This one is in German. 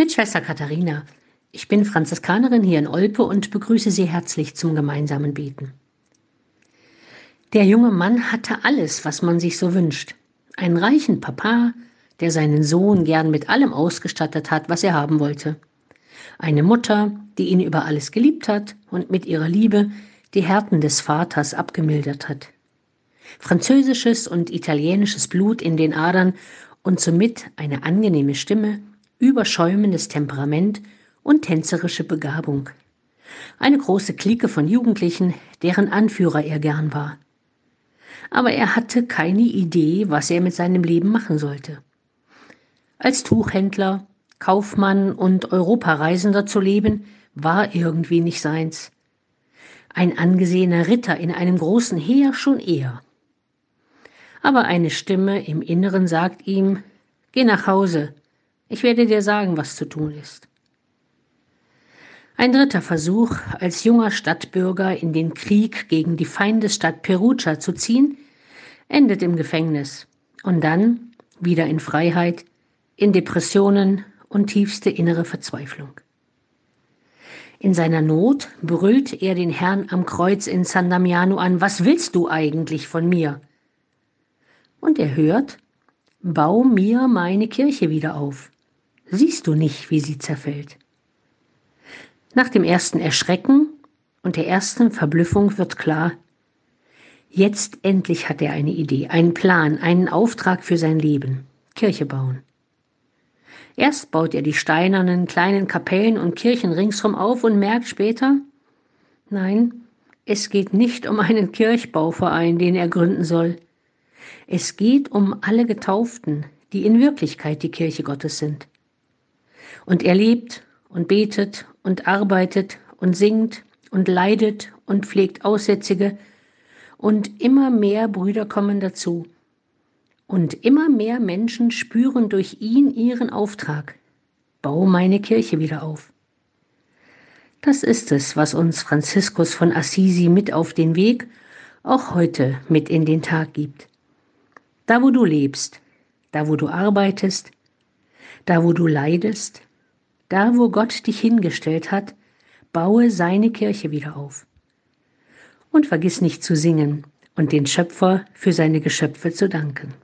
Mit Schwester Katharina. Ich bin Franziskanerin hier in Olpe und begrüße Sie herzlich zum gemeinsamen Beten. Der junge Mann hatte alles, was man sich so wünscht. Einen reichen Papa, der seinen Sohn gern mit allem ausgestattet hat, was er haben wollte. Eine Mutter, die ihn über alles geliebt hat und mit ihrer Liebe die Härten des Vaters abgemildert hat. Französisches und italienisches Blut in den Adern und somit eine angenehme Stimme, überschäumendes Temperament und tänzerische Begabung. Eine große Clique von Jugendlichen, deren Anführer er gern war. Aber er hatte keine Idee, was er mit seinem Leben machen sollte. Als Tuchhändler, Kaufmann und Europareisender zu leben, war irgendwie nicht seins. Ein angesehener Ritter in einem großen Heer schon eher. Aber eine Stimme im Inneren sagt ihm, Geh nach Hause, ich werde dir sagen, was zu tun ist. Ein dritter Versuch, als junger Stadtbürger in den Krieg gegen die Feindesstadt Perugia zu ziehen, endet im Gefängnis und dann wieder in Freiheit, in Depressionen und tiefste innere Verzweiflung. In seiner Not brüllt er den Herrn am Kreuz in San Damiano an, was willst du eigentlich von mir? Und er hört, bau mir meine Kirche wieder auf siehst du nicht, wie sie zerfällt. Nach dem ersten Erschrecken und der ersten Verblüffung wird klar, jetzt endlich hat er eine Idee, einen Plan, einen Auftrag für sein Leben, Kirche bauen. Erst baut er die steinernen kleinen Kapellen und Kirchen ringsherum auf und merkt später, nein, es geht nicht um einen Kirchbauverein, den er gründen soll. Es geht um alle Getauften, die in Wirklichkeit die Kirche Gottes sind. Und er lebt und betet und arbeitet und singt und leidet und pflegt Aussätzige. Und immer mehr Brüder kommen dazu. Und immer mehr Menschen spüren durch ihn ihren Auftrag. Bau meine Kirche wieder auf. Das ist es, was uns Franziskus von Assisi mit auf den Weg, auch heute mit in den Tag gibt. Da, wo du lebst, da, wo du arbeitest, da, wo du leidest, da, wo Gott dich hingestellt hat, baue seine Kirche wieder auf. Und vergiss nicht zu singen und den Schöpfer für seine Geschöpfe zu danken.